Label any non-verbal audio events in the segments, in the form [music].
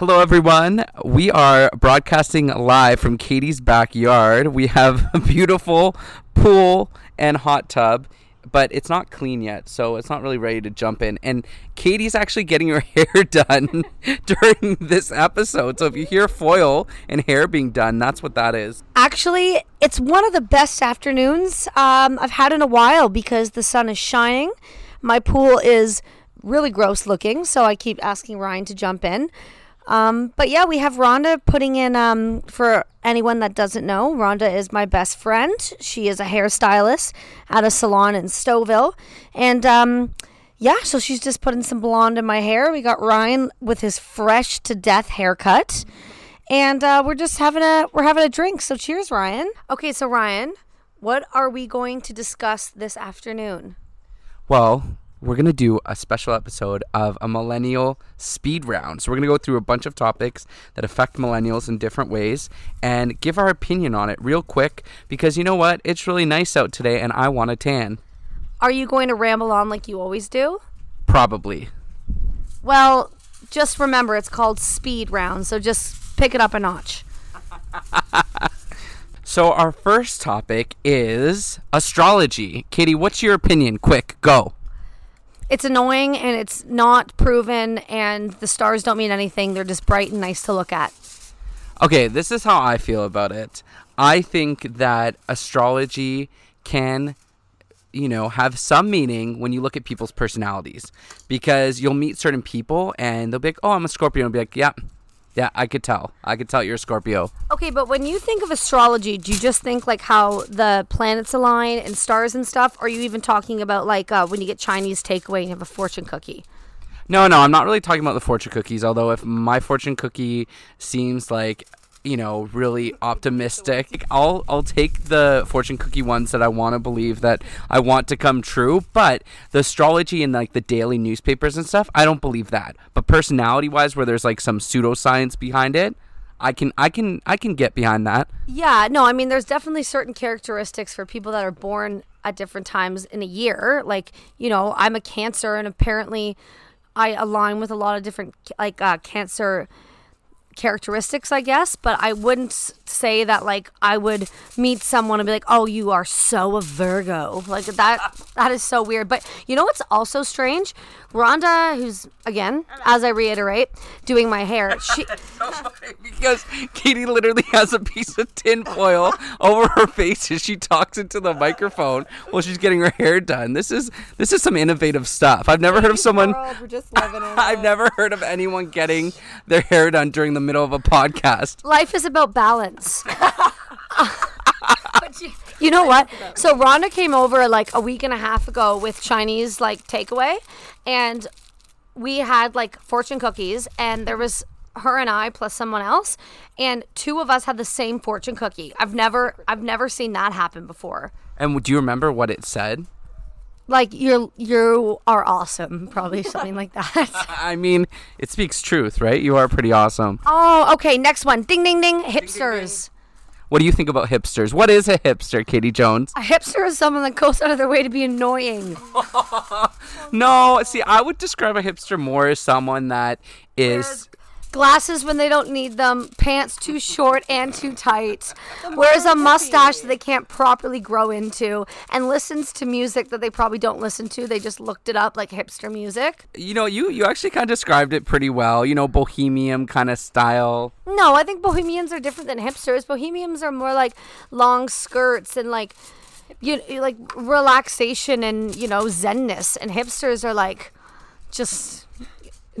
Hello, everyone. We are broadcasting live from Katie's backyard. We have [laughs] a beautiful pool and hot tub, but it's not clean yet, so it's not really ready to jump in. And Katie's actually getting her [laughs] hair done [laughs] during this episode. So if you hear foil and hair being done, that's what that is. Actually, it's one of the best afternoons um, I've had in a while because the sun is shining. My pool is really gross looking, so I keep asking Ryan to jump in. Um, but yeah, we have Rhonda putting in, um, for anyone that doesn't know, Rhonda is my best friend. She is a hairstylist at a salon in Stouffville. And um, yeah, so she's just putting some blonde in my hair. We got Ryan with his fresh to death haircut. And uh, we're just having a we're having a drink. So cheers, Ryan. Okay, so Ryan, what are we going to discuss this afternoon? Well, we're going to do a special episode of a millennial speed round. So, we're going to go through a bunch of topics that affect millennials in different ways and give our opinion on it real quick because you know what? It's really nice out today and I want a tan. Are you going to ramble on like you always do? Probably. Well, just remember it's called speed round, so just pick it up a notch. [laughs] So, our first topic is astrology. Katie, what's your opinion? Quick, go. It's annoying and it's not proven, and the stars don't mean anything. They're just bright and nice to look at. Okay, this is how I feel about it. I think that astrology can, you know, have some meaning when you look at people's personalities. Because you'll meet certain people and they'll be like, oh, I'm a Scorpio. And I'll be like, yeah, yeah, I could tell. I could tell you're a Scorpio. Okay, but when you think of astrology, do you just think like how the planets align and stars and stuff? Or are you even talking about like uh, when you get Chinese takeaway and you have a fortune cookie? No, no, I'm not really talking about the fortune cookies. Although if my fortune cookie seems like you know really optimistic, I'll I'll take the fortune cookie ones that I want to believe that I want to come true. But the astrology and like the daily newspapers and stuff, I don't believe that. But personality wise, where there's like some pseudoscience behind it, I can I can I can get behind that. Yeah, no, I mean, there's definitely certain characteristics for people that are born at different times in a year. Like, you know, I'm a Cancer, and apparently, I align with a lot of different like uh, Cancer characteristics, I guess. But I wouldn't say that like I would meet someone and be like, "Oh, you are so a Virgo." Like that. That is so weird. But you know what's also strange? Rhonda, who's again, as I reiterate, doing my hair. [laughs] She because Katie literally has a piece of tin foil over her face as she talks into the microphone while she's getting her hair done. This is this is some innovative stuff. I've never heard of someone. World, we're just living in [laughs] I've never heard of anyone getting their hair done during the middle of a podcast. life is about balance. You, [laughs] [laughs] you know what? So Rhonda came over like a week and a half ago with Chinese like takeaway, and we had like fortune cookies, and there was her and I plus someone else, and two of us had the same fortune cookie. I've never, I've never seen that happen before. And do you remember what it said? Like you're, you are awesome, probably something like that. [laughs] I mean, it speaks truth, right? You are pretty awesome. Oh, okay. Next one. Ding, ding, ding. Hipsters. What do you think about hipsters? What is a hipster, Katie Jones? A hipster is someone that goes out of their way to be annoying. [laughs] No, see, I would describe a hipster more as someone that is. Glasses when they don't need them, pants too short and too tight, wears a mustache that they can't properly grow into, and listens to music that they probably don't listen to. They just looked it up like hipster music. You know, you you actually kind of described it pretty well. You know, bohemian kind of style. No, I think bohemians are different than hipsters. Bohemians are more like long skirts and like you like relaxation and you know zenness, and hipsters are like just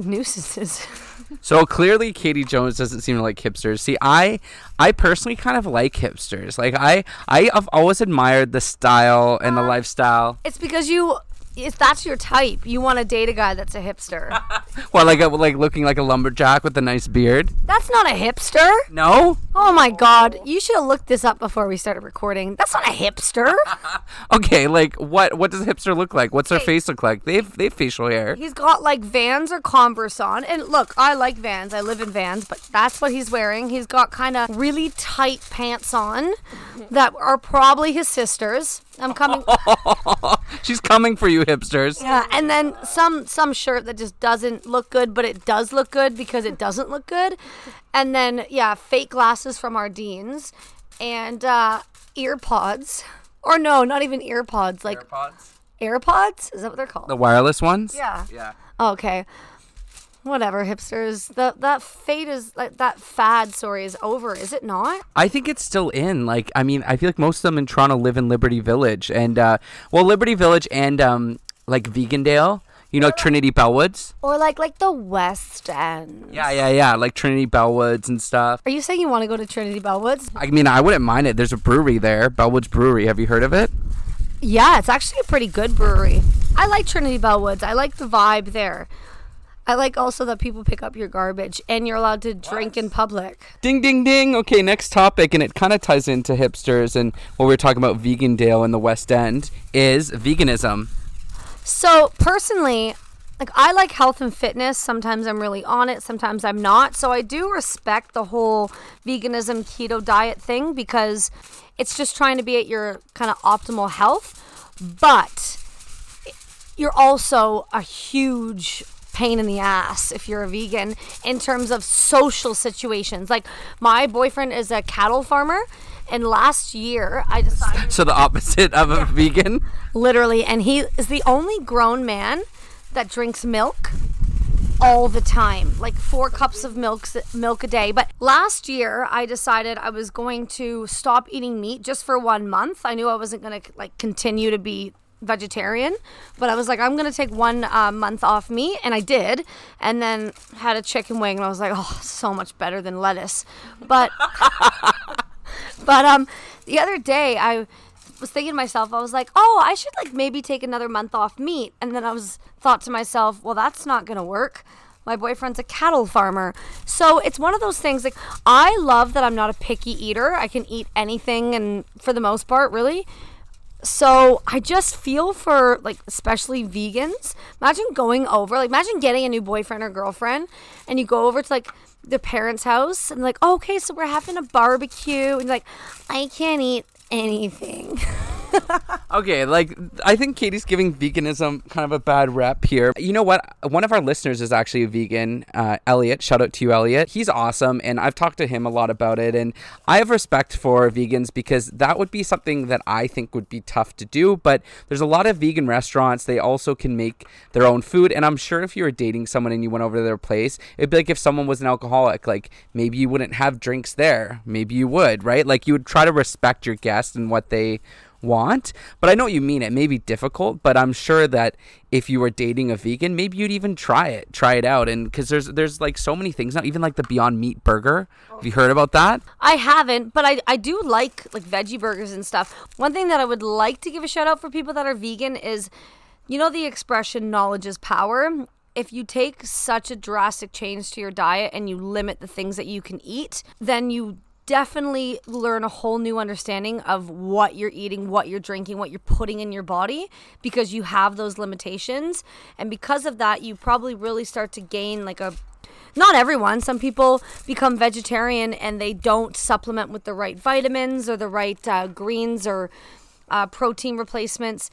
nuisances. [laughs] So clearly, Katie Jones doesn't seem to like hipsters. See, I, I personally kind of like hipsters. Like I, I have always admired the style and the uh, lifestyle. It's because you. If that's your type, you want to date a guy that's a hipster. [laughs] Well, like a, like looking like a lumberjack with a nice beard. That's not a hipster. No. Oh my god, you should have looked this up before we started recording. That's not a hipster. [laughs] Okay, like what? What does a hipster look like? What's their face look like? They've they've facial hair. He's got like Vans or Converse on. And look, I like Vans. I live in Vans, but that's what he's wearing. He's got kind of really tight pants on that are probably his sister's. I'm coming. [laughs] She's coming for you, hipsters. Yeah, and then some some shirt that just doesn't look good, but it does look good because it doesn't look good. And then yeah, fake glasses from Ardene's, and uh, ear pods, or no, not even ear pods, like AirPods. AirPods. Is that what they're called? The wireless ones. yeah. Yeah. Okay. Whatever, hipsters. That that fate is like that fad. Sorry, is over. Is it not? I think it's still in. Like, I mean, I feel like most of them in Toronto live in Liberty Village, and uh, well, Liberty Village and um, like Vegandale. You know, Trinity Bellwoods. Or like like the West End. Yeah, yeah, yeah. Like Trinity Bellwoods and stuff. Are you saying you want to go to Trinity Bellwoods? I mean, I wouldn't mind it. There's a brewery there, Bellwoods Brewery. Have you heard of it? Yeah, it's actually a pretty good brewery. I like Trinity Bellwoods. I like the vibe there. I like also that people pick up your garbage and you're allowed to drink in public. Ding, ding, ding. Okay, next topic, and it kind of ties into hipsters and what we were talking about, Vegandale in the West End, is veganism. So, personally, like I like health and fitness. Sometimes I'm really on it, sometimes I'm not. So, I do respect the whole veganism keto diet thing because it's just trying to be at your kind of optimal health, but you're also a huge pain in the ass if you're a vegan in terms of social situations. Like my boyfriend is a cattle farmer and last year I decided So the opposite of a vegan. literally and he is the only grown man that drinks milk all the time like four cups of milk milk a day but last year i decided i was going to stop eating meat just for one month i knew i wasn't going to like continue to be vegetarian but i was like i'm to take one uh, month off meat and i did and then had a chicken wing and i was like oh so much better than lettuce but [laughs] but um the other day i was thinking to myself, I was like, oh, I should like maybe take another month off meat. And then I was thought to myself, well, that's not gonna work. My boyfriend's a cattle farmer. So it's one of those things like I love that I'm not a picky eater. I can eat anything and for the most part, really. So I just feel for like especially vegans. Imagine going over, like imagine getting a new boyfriend or girlfriend and you go over to like the parents' house and like, oh, okay, so we're having a barbecue and you're like, I can't eat anything. [laughs] [laughs] Okay, like I think Katie's giving veganism kind of a bad rep here. You know what? One of our listeners is actually a vegan, uh, Elliot. Shout out to you, Elliot. He's awesome, and I've talked to him a lot about it. And I have respect for vegans because that would be something that I think would be tough to do. But there's a lot of vegan restaurants. They also can make their own food, and I'm sure if you were dating someone and you went over to their place, it'd be like if someone was an alcoholic. Like maybe you wouldn't have drinks there. Maybe you would, right? Like you would try to respect your guest and what they want. But I know what you mean. It may be difficult, but I'm sure that if you were dating a vegan, maybe you'd even try it, try it out. And because there's there's like so many things, now, even like the Beyond Meat burger. Have you heard about that? I haven't, but I, I do like like veggie burgers and stuff. One thing that I would like to give a shout out for people that are vegan is you know the expression knowledge is power. If you take such a drastic change to your diet and you limit the things that you can eat, then you definitely learn a whole new understanding of what you're eating, what you're drinking, what you're putting in your body because you have those limitations. And because of that, you probably really start to gain like a not everyone. Some people become vegetarian and they don't supplement with the right vitamins or the right uh, greens or uh, protein replacements.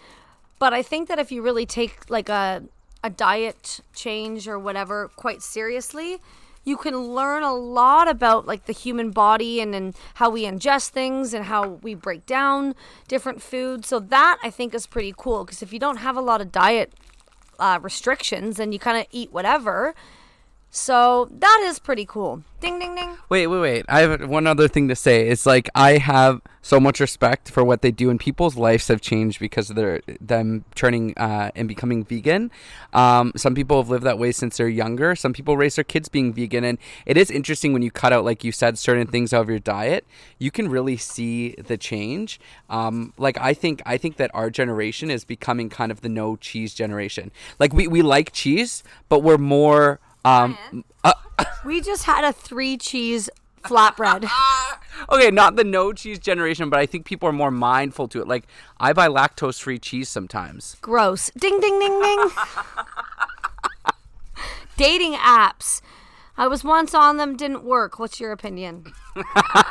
But I think that if you really take like a a diet change or whatever quite seriously, you can learn a lot about like the human body and, and how we ingest things and how we break down different foods. So that I think is pretty cool because if you don't have a lot of diet uh, restrictions and you kind of eat whatever, so that is pretty cool. Ding ding ding. Wait, wait, wait. I have one other thing to say. It's like I have so much respect for what they do, and people's lives have changed because of their them turning uh, and becoming vegan. Um, some people have lived that way since they're younger. Some people raise their kids being vegan, and it is interesting when you cut out, like you said, certain things out of your diet. You can really see the change. Um, like I think, I think that our generation is becoming kind of the no cheese generation. Like we we like cheese, but we're more. Um, uh, [laughs] We just had a three cheese flatbread. [laughs] okay, not the no cheese generation, but I think people are more mindful to it. Like I buy lactose free cheese sometimes. Gross. Ding ding ding ding. [laughs] Dating apps. I was once on them, didn't work. What's your opinion? [laughs]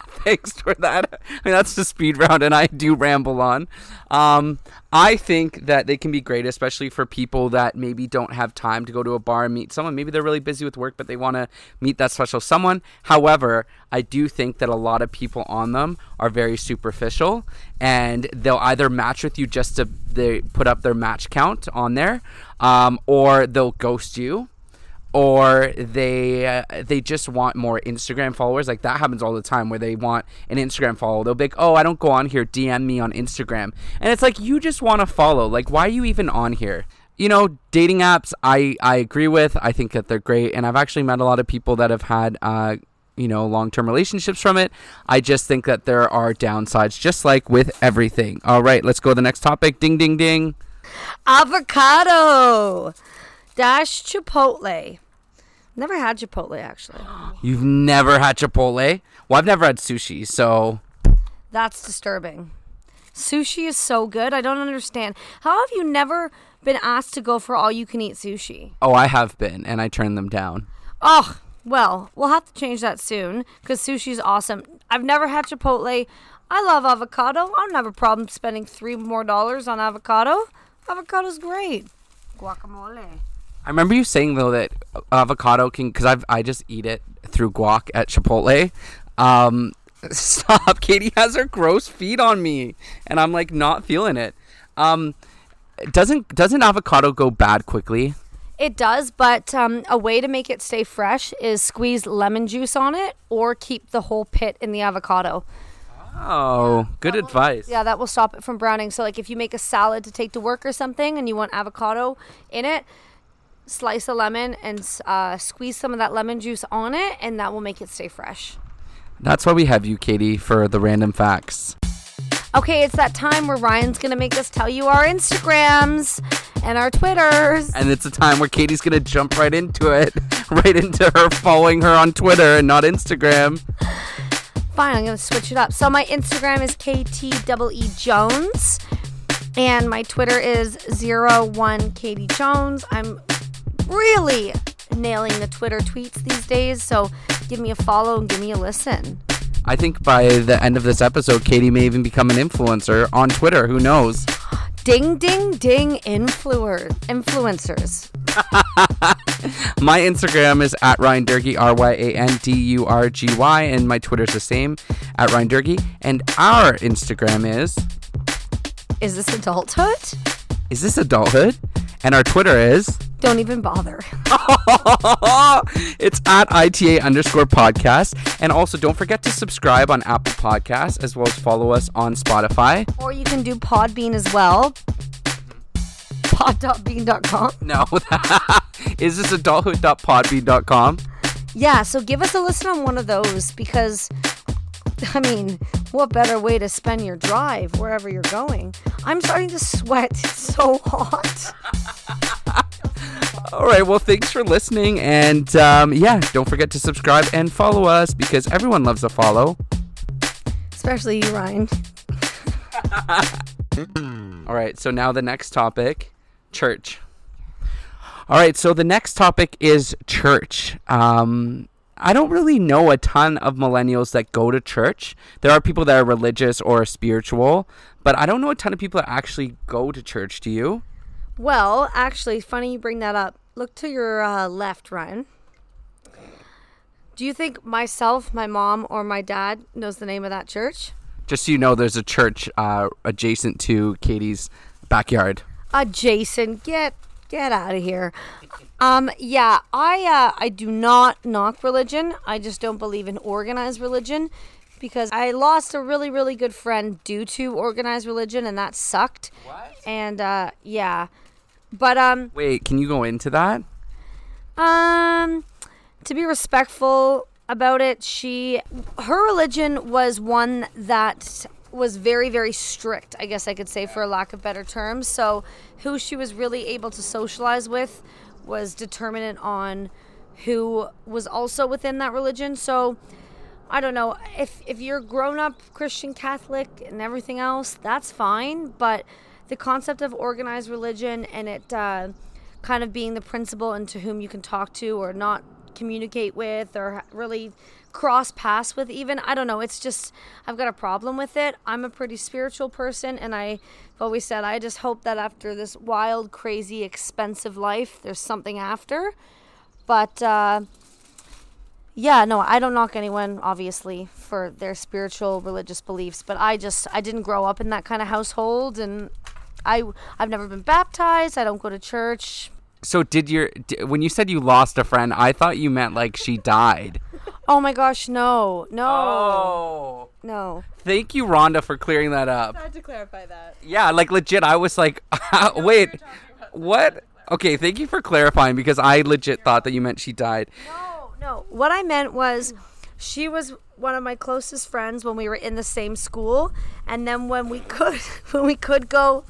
Thanks for that. I mean, that's the speed round, and I do ramble on. Um, I think that they can be great, especially for people that maybe don't have time to go to a bar and meet someone. Maybe they're really busy with work, but they want to meet that special someone. However, I do think that a lot of people on them are very superficial, and they'll either match with you just to they put up their match count on there, um, or they'll ghost you or they uh, they just want more Instagram followers. Like that happens all the time where they want an Instagram follow. They'll be like, "Oh, I don't go on here. DM me on Instagram." And it's like you just want to follow. Like why are you even on here? You know, dating apps. I I agree with. I think that they're great, and I've actually met a lot of people that have had. Uh, you know, long term relationships from it. I just think that there are downsides, just like with everything. All right, let's go to the next topic. Ding, ding, ding. Avocado dash Chipotle. Never had Chipotle actually. [gasps] You've never had Chipotle? Well, I've never had sushi, so That's disturbing. Sushi is so good. I don't understand. How have you never been asked to go for all you can eat sushi? oh, I have been, and I turned them down. Oh, well, we'll have to change that soon because sushi's awesome. I've never had Chipotle. I love avocado. I don't have a problem spending three more dollars on avocado. Avocado's great. Guacamole. I remember you saying though that avocado can, because I've I just eat it through guac at Chipotle. Um, [laughs] stop, Katie has her gross feet on me, and I'm like not feeling it. Um, doesn't doesn't avocado go bad quickly? It does, but um, a way to make it stay fresh is squeeze lemon juice on it or keep the whole pit in the avocado. Oh, good advice. Yeah, that will stop it from browning. So, like, if you make a salad to take to work or something and you want avocado in it, slice a lemon and uh, squeeze some of that lemon juice on it, and that will make it stay fresh. That's why we have you, Katie, for the random facts. Okay, it's that time where Ryan's gonna make us tell you our Instagrams and our Twitters. And it's a time where Katie's gonna jump right into it, [laughs] right into her following her on Twitter and not Instagram. Fine, I'm gonna switch it up. So my Instagram is KTEE Jones, and my Twitter is zero one Katie Jones. I'm really nailing the Twitter tweets these days, so give me a follow and give me a listen. I think by the end of this episode, Katie may even become an influencer on Twitter. Who knows? [gasps] Ding ding ding influer influencers. [laughs] My Instagram is at Ryan Durgy, R Y A N D U R G Y, and my Twitter's the same, at Ryan Durgy. And our Instagram is Is this adulthood? Is this adulthood? And our Twitter is Don't even bother. [laughs] it's at ITA underscore podcast. And also don't forget to subscribe on Apple Podcasts as well as follow us on Spotify. Or you can do Podbean as well. Pod.bean.com. No, [laughs] is this adulthood.podbean.com? Yeah, so give us a listen on one of those because, [laughs] I mean, what better way to spend your drive wherever you're going? I'm starting to sweat. [laughs] It's so hot. [laughs] All right. Well, thanks for listening. And um, yeah, don't forget to subscribe and follow us because everyone loves a follow. Especially you, Ryan. All right. So now the next topic church. All right. So the next topic is church. Um, I don't really know a ton of millennials that go to church. There are people that are religious or spiritual, but I don't know a ton of people that actually go to church. Do you? Well, actually, funny you bring that up. Look to your uh, left, Ryan. Do you think myself, my mom, or my dad knows the name of that church? Just so you know, there's a church uh, adjacent to Katie's backyard. Jason, get get out of here. Um, yeah, I uh, I do not knock religion. I just don't believe in organized religion because I lost a really really good friend due to organized religion, and that sucked. What? And uh, yeah, but um, Wait, can you go into that? um, to be respectful about it, she her religion was one that was very very strict. I guess I could say for a lack of better terms. So who she was really able to socialize with was determinant on who was also within that religion. So I don't know if if you're grown up Christian Catholic and everything else, that's fine. But the concept of organized religion and it uh, kind of being the principle and to whom you can talk to or not communicate with or really cross paths with even i don't know it's just i've got a problem with it. I'm a pretty spiritual person and i've always said i just hope that after this wild crazy expensive life there's something after. But uh, yeah no i don't knock anyone obviously for their spiritual religious beliefs but i just i didn't grow up in that kind of household and i i've never been baptized. I don't go to church So did your d- when you said you lost a friend, I thought you meant like she died. [laughs] oh my gosh no no Oh. no Thank you, Rhonda, for clearing that up. I had to clarify that. Yeah, like legit, I was like, [laughs] wait, what? Okay, thank you for clarifying because I legit thought that you meant she died. No, no. What I meant was she was one of my closest friends when we were in the same school and then when we could [laughs] when we could go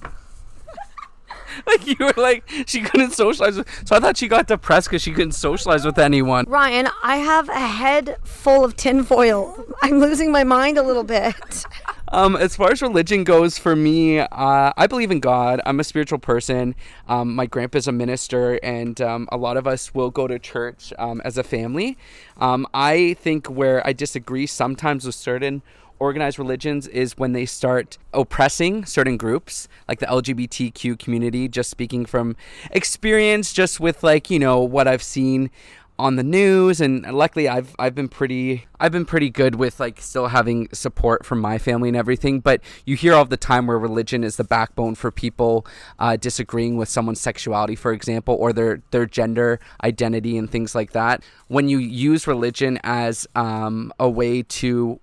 [laughs] Like you were like she couldn't socialize. With, so I thought she got depressed because she couldn't socialize with anyone. Ryan, I have a head full of tinfoil. I'm losing my mind a little bit. [laughs] Um, as far as religion goes, for me, uh, I believe in God. I'm a spiritual person. Um, my grandpa's a minister, and um, a lot of us will go to church um, as a family. Um, I think where I disagree sometimes with certain organized religions is when they start oppressing certain groups, like the LGBTQ community. Just speaking from experience, just with like you know what I've seen on the news and luckily I've I've been pretty I've been pretty good with like still having support from my family and everything but you hear all the time where religion is the backbone for people uh, disagreeing with someone's sexuality for example or their their gender identity and things like that when you use religion as um, a way to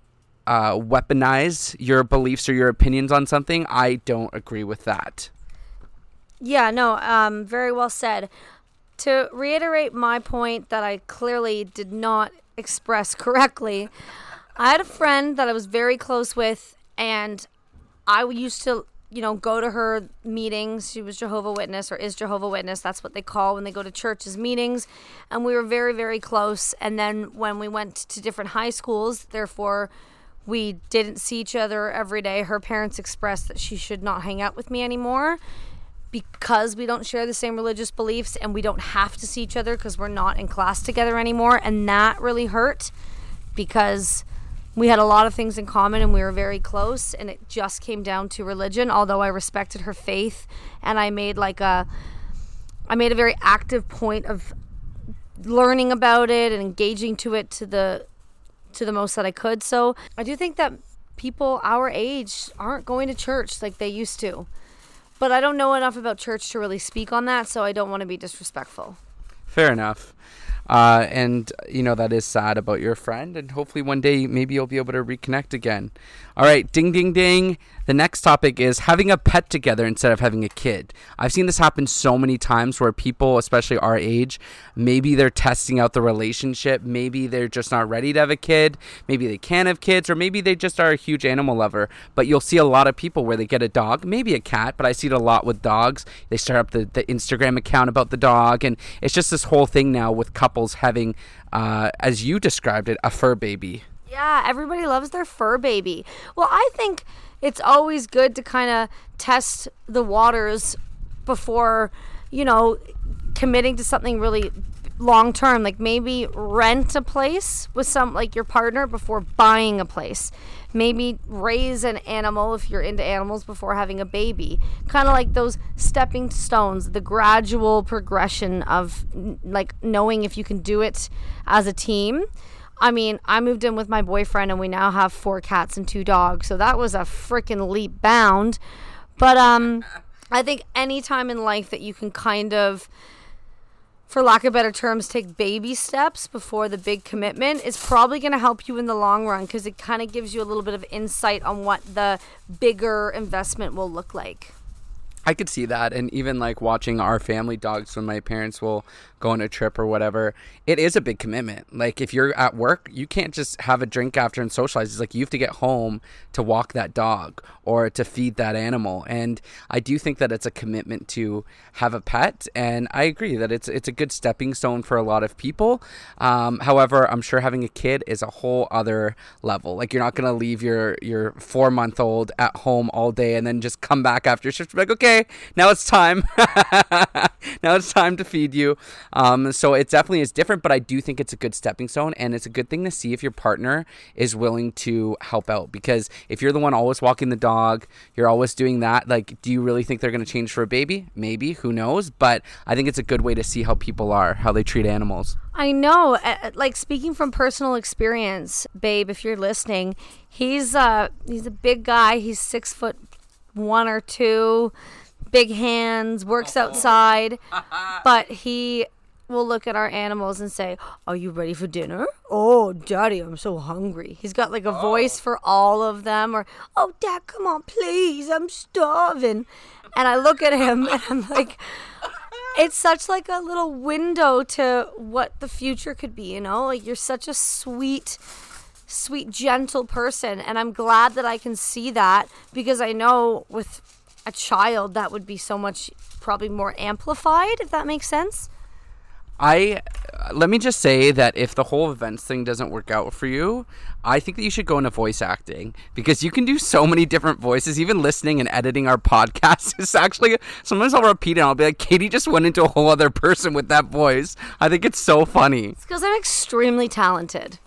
uh, weaponize your beliefs or your opinions on something I don't agree with that Yeah, no, um, very well said. To reiterate my point that I clearly did not express [laughs] correctly, I had a friend that I was very close with, and I used to, you know, go to her meetings. She was Jehovah Witness or is Jehovah Witness. That's what they call when they go to churches meetings, and we were very, very close. And then when we went to different high schools, therefore. We didn't see each other every day. Her parents expressed that she should not hang out with me anymore because we don't share the same religious beliefs and we don't have to see each other because we're not in class together anymore. And that really hurt because we had a lot of things in common and we were very close. And it just came down to religion, although I respected her faith and I made like a. I made a very active point of learning about it and engaging to it to the to the most that I could. So I do think that people our age aren't going to church like they used to. But I don't know enough about church to really speak on that, so I don't want to be disrespectful. Fair enough. Uh, and you know that is sad about your friend, and hopefully one day maybe you'll be able to reconnect again. All right, ding ding ding. The next topic is having a pet together instead of having a kid. I've seen this happen so many times where people, especially our age, maybe they're testing out the relationship, maybe they're just not ready to have a kid, maybe they can have kids, or maybe they just are a huge animal lover. But you'll see a lot of people where they get a dog, maybe a cat, but I see it a lot with dogs. They start up the, the Instagram account about the dog, and it's just this whole thing now with couples having, uh, as you described it, a fur baby. Yeah, everybody loves their fur baby. Well, I think it's always good to kind of test the waters before, you know, committing to something really long term. Like maybe rent a place with some, like your partner before buying a place. Maybe raise an animal if you're into animals before having a baby. Kind of like those stepping stones, the gradual progression of like knowing if you can do it as a team. I mean, I moved in with my boyfriend and we now have four cats and two dogs. So that was a freaking leap bound. But um I think any time in life that you can kind of for lack of better terms take baby steps before the big commitment is probably going to help you in the long run because it kind of gives you a little bit of insight on what the bigger investment will look like. I could see that, and even like watching our family dogs when my parents will go on a trip or whatever, it is a big commitment. Like if you're at work, you can't just have a drink after and socialize. It's like you have to get home to walk that dog or to feed that animal. And I do think that it's a commitment to have a pet, and I agree that it's it's a good stepping stone for a lot of people. Um, however, I'm sure having a kid is a whole other level. Like you're not gonna leave your your four month old at home all day and then just come back after shift. Like okay, now it's time. [laughs] now it's time to feed you. Um, so it definitely is different, but I do think it's a good stepping stone, and it's a good thing to see if your partner is willing to help out. Because if you're the one always walking the dog, you're always doing that. Like, do you really think they're going to change for a baby? Maybe, who knows? But I think it's a good way to see how people are, how they treat animals. I know. uh, Like speaking from personal experience, babe, if you're listening, he's uh he's a big guy. He's six foot one or two, big hands, works oh. outside, [laughs] but he will look at our animals and say, "Are you ready for dinner?" "Oh, daddy, I'm so hungry." He's got like a oh. voice for all of them or, "Oh, dad, come on, please. I'm starving." And I look at him and I'm like, it's such like a little window to what the future could be, you know? Like you're such a sweet sweet gentle person and I'm glad that I can see that because I know with a child that would be so much probably more amplified if that makes sense. I let me just say that if the whole events thing doesn't work out for you, I think that you should go into voice acting because you can do so many different voices. Even listening and editing our [laughs] podcast is actually sometimes I'll repeat it. and I'll be like, Katie just went into a whole other person with that voice. I think it's so funny. It's because I'm extremely talented.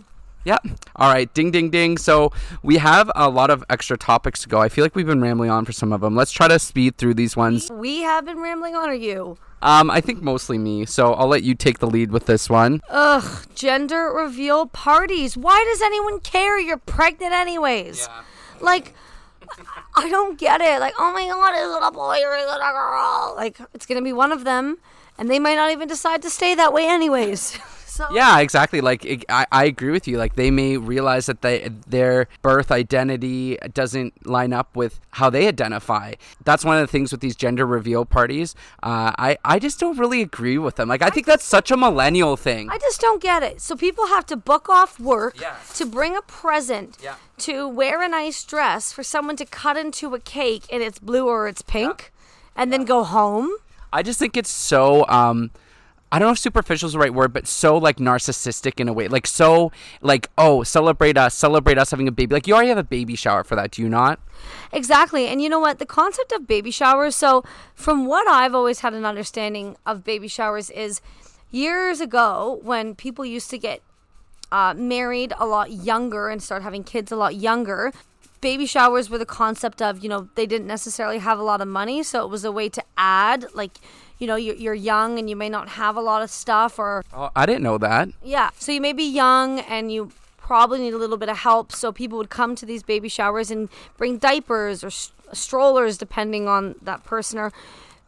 Yep. All right. Ding, ding, ding. So we have a lot of extra topics to go. I feel like we've been rambling on for some of them. Let's try to speed through these ones. We have been rambling on, or you? Um, I think mostly me. So I'll let you take the lead with this one. Ugh, gender reveal parties. Why does anyone care? You're pregnant, anyways. Yeah. Like, I don't get it. Like, oh my god, is it a boy or is it a girl? Like, it's gonna be one of them, and they might not even decide to stay that way, anyways. [laughs] so Yeah, exactly. Like it, I, I agree with you. Like they may realize that they their birth identity doesn't line up with how they identify. That's one of the things with these gender reveal parties. Uh, I I just don't really agree with them. Like I think that's such a millennial thing. I just don't get it. So people have to book off work Yeah. to bring a present, Yeah. to wear a nice dress for someone to cut into a cake and it's blue or it's pink, and then go home. I just think it's so um I don't know if superficial is the right word, but so like narcissistic in a way. Like so like, oh, celebrate us, celebrate us having a baby. Like you already have a baby shower for that, do you not? Exactly. And you know what? The concept of baby showers, so from what I've always had an understanding of baby showers is years ago when people used to get uh, married a lot younger and start having kids a lot younger. Baby showers were the concept of, you know, they didn't necessarily have a lot of money. So it was a way to add, like, you know, you're, you're young and you may not have a lot of stuff or Oh, I didn't know that. yeah. So you may be young and you probably need a little bit of help. So people would come to these baby showers and bring diapers or strollers, depending on that person, or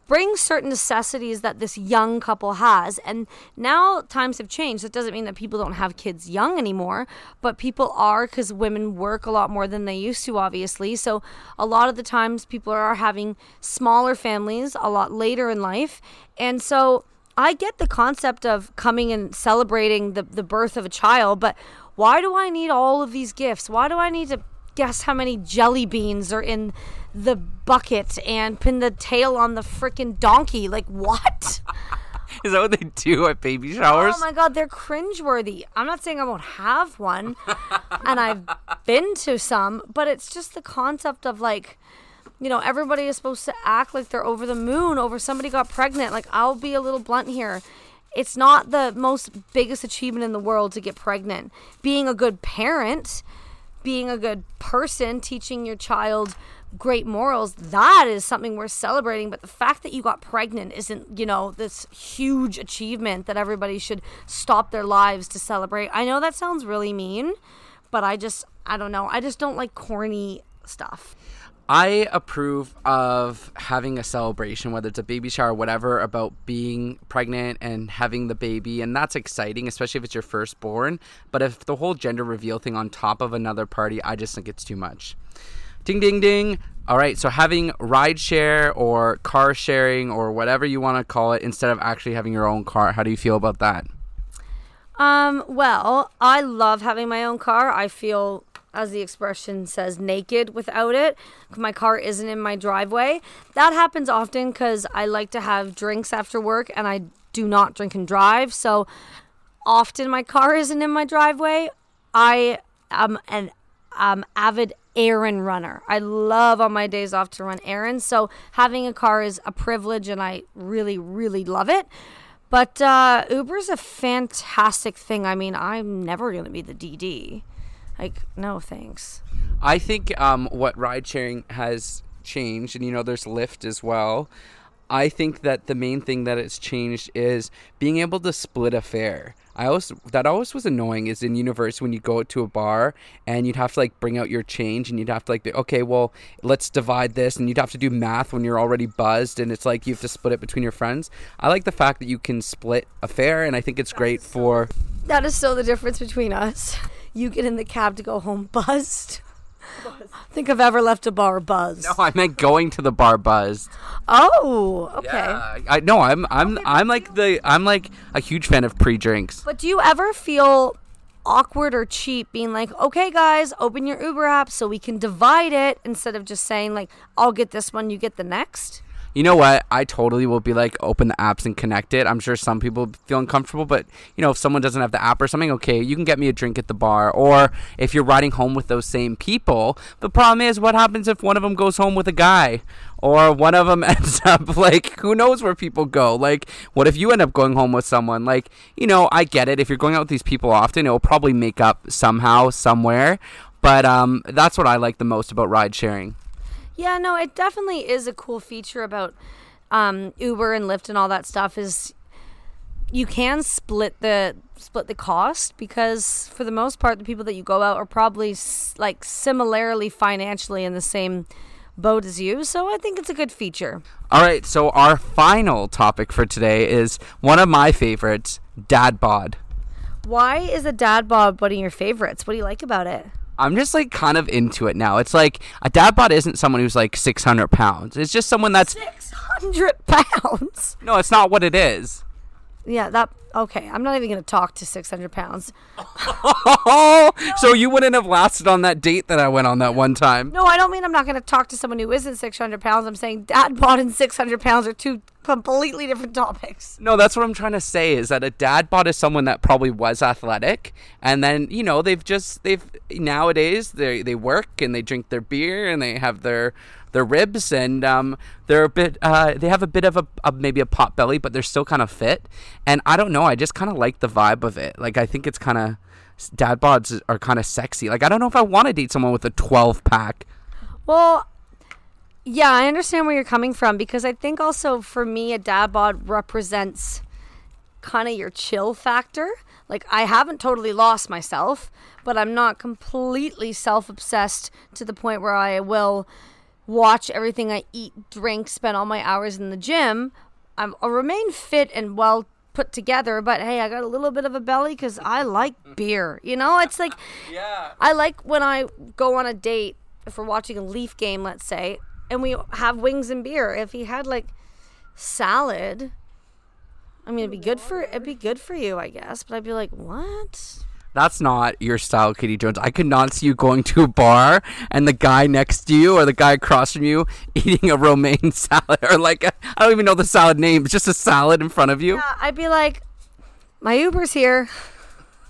bring certain necessities that this young couple has. And now times have changed. That doesn't mean that people don't have kids young anymore, but people are because women work a lot more than they used to, obviously. So a lot of the times people are having smaller families a lot later in life. And so I get the concept of coming and celebrating the, the birth of a child, but why do I need all of these gifts? Why do I need to guess how many jelly beans are in the bucket and pin the tail on the freaking donkey? Like, what? [laughs] Is that what they do at baby showers? Oh my god, they're cringeworthy. I'm not saying I won't have one, [laughs] and I've been to some, but it's just the concept of like, you know, everybody is supposed to act like they're over the moon over somebody got pregnant. Like, I'll be a little blunt here. It's not the most biggest achievement in the world to get pregnant. Being a good parent, being a good person, teaching your child great morals, that is something worth celebrating. But the fact that you got pregnant isn't, you know, this huge achievement that everybody should stop their lives to celebrate. I know that sounds really mean, but I just, I don't know. I just don't like corny stuff. I approve of having a celebration, whether it's a baby shower or whatever, about being pregnant and having the baby. And that's exciting, especially if it's your firstborn. But if the whole gender reveal thing on top of another party, I just think it's too much. Ding, ding, ding. All right, so having ride share or car sharing or whatever you want to call it instead of actually having your own car, how do you feel about that? Um, well, I love having my own car. I feel, as the expression says, naked without it. My car isn't in my driveway. That happens often because I like to have drinks after work and I do not drink and drive. So often my car isn't in my driveway. I am an um, avid errand runner. I love on my days off to run errands. So having a car is a privilege, and I really, really love it. But uh, Uber is a fantastic thing. I mean, I'm never going to be the DD. Like, no thanks. I think um, what ride sharing has changed, and you know, there's Lyft as well. I think that the main thing that it's changed is being able to split a fare. I always that always was annoying is in university when you go to a bar and you'd have to like bring out your change and you'd have to like be okay well let's divide this and you'd have to do math when you're already buzzed and it's like you have to split it between your friends. I like the fact that you can split a fare and I think it's great for That is still the difference between us. You get in the cab to go home buzzed. Think I've ever left a bar buzzed. No, I meant going to the bar buzzed. Oh, okay. Yeah, I no, I'm I'm I'm like the I'm like a huge fan of pre-drinks. But do you ever feel awkward or cheap being like, okay, guys, open your Uber app so we can divide it instead of just saying, like, I'll get this one, you get the next? You know what? I totally will be like open the apps and connect it. I'm sure some people feel uncomfortable, but you know, if someone doesn't have the app or something, okay, you can get me a drink at the bar. Or if you're riding home with those same people, the problem is what happens if one of them goes home with a guy? Or one of them [laughs] ends up like, who knows where people go? Like, what if you end up going home with someone? Like, you know, I get it. If you're going out with these people often, it will probably make up somehow, somewhere. But um, that's what I like the most about ride sharing. Yeah, no, it definitely is a cool feature about um, Uber and Lyft and all that stuff is you can split the split the cost because for the most part the people that you go out are probably s- like similarly financially in the same boat as you so i think it's a good feature. All right, so our final topic for today is one of my favorites, dad bod. why is a dad bod one of your favorites? What do you like about it I'm just like kind of into it now. It's like a dad bod isn't someone who's like 600 pounds. It's just someone that's 600 pounds no, it's not what it is. Yeah that okay i'm not even gonna talk to 600 pounds Oh, [laughs] so you wouldn't have lasted on that date that I went on that one time. No, I don't mean I'm not going to talk to someone who isn't 600 pounds. I'm saying dad bod and 600 pounds are two completely different topics. No, that's what I'm trying to say is that a dad bod is someone that probably was athletic and then, you know, they've just they've nowadays they they work and they drink their beer and they have their their ribs and um, they're a bit uh, they have a bit of a, a maybe a pot belly but they're still kind of fit. And I don't know I just kind of like the vibe of it. Like I think it's kind of dad bods are kind of sexy. Like I don't know if I want to date someone with a 12 pack. Well, yeah, I understand where you're coming from because I think also for me, a dad bod represents kind of your chill factor. Like, I haven't totally lost myself, but I'm not completely self obsessed to the point where I will watch everything I eat, drink, spend all my hours in the gym. I'm, I'll remain fit and well put together, but hey, I got a little bit of a belly because I like beer. You know, it's like [laughs] yeah I like when I go on a date, if we're watching a Leaf game, let's say, and we have wings and beer. If he had like salad, I mean, it'd be good for it'd be good for you, I guess. But I'd be like, what? That's not your style, Katie Jones. I could not see you going to a bar and the guy next to you or the guy across from you [laughs] eating a romaine [laughs] salad or like I I don't even know the salad name. It's just a salad in front of you. Yeah, I'd be like, my Uber's here.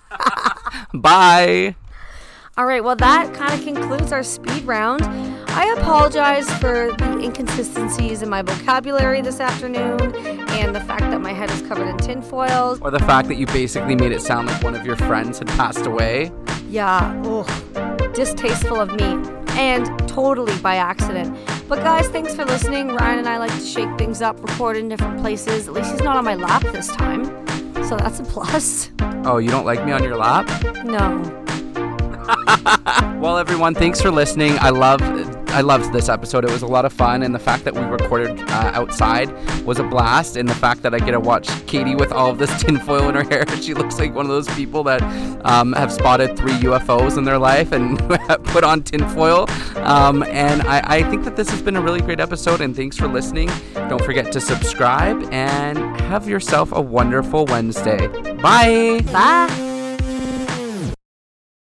[laughs] Bye. All right, well, that kind of concludes our speed round. I apologize for the inconsistencies in my vocabulary this afternoon and the fact that my head is covered in tinfoil. Or the fact that you basically made it sound like one of your friends had passed away. Yeah, ugh, distasteful of me and totally by accident. But guys, thanks for listening. Ryan and I like to shake things up, record in different places. At least he's not on my lap this time. So that's a plus. Oh, you don't like me on your lap? No. [laughs] Well, everyone, thanks for listening. I love I loved this episode. It was a lot of fun, and the fact that we recorded uh, outside was a blast. And the fact that I get to watch Katie with all of this [laughs] tinfoil in her hair, [laughs] she looks like one of those people that um, have spotted three UFOs in their life and [laughs] put on tinfoil. Um, and I, I think that this has been a really great episode. And thanks for listening. Don't forget to subscribe and have yourself a wonderful Wednesday. Bye. Bye.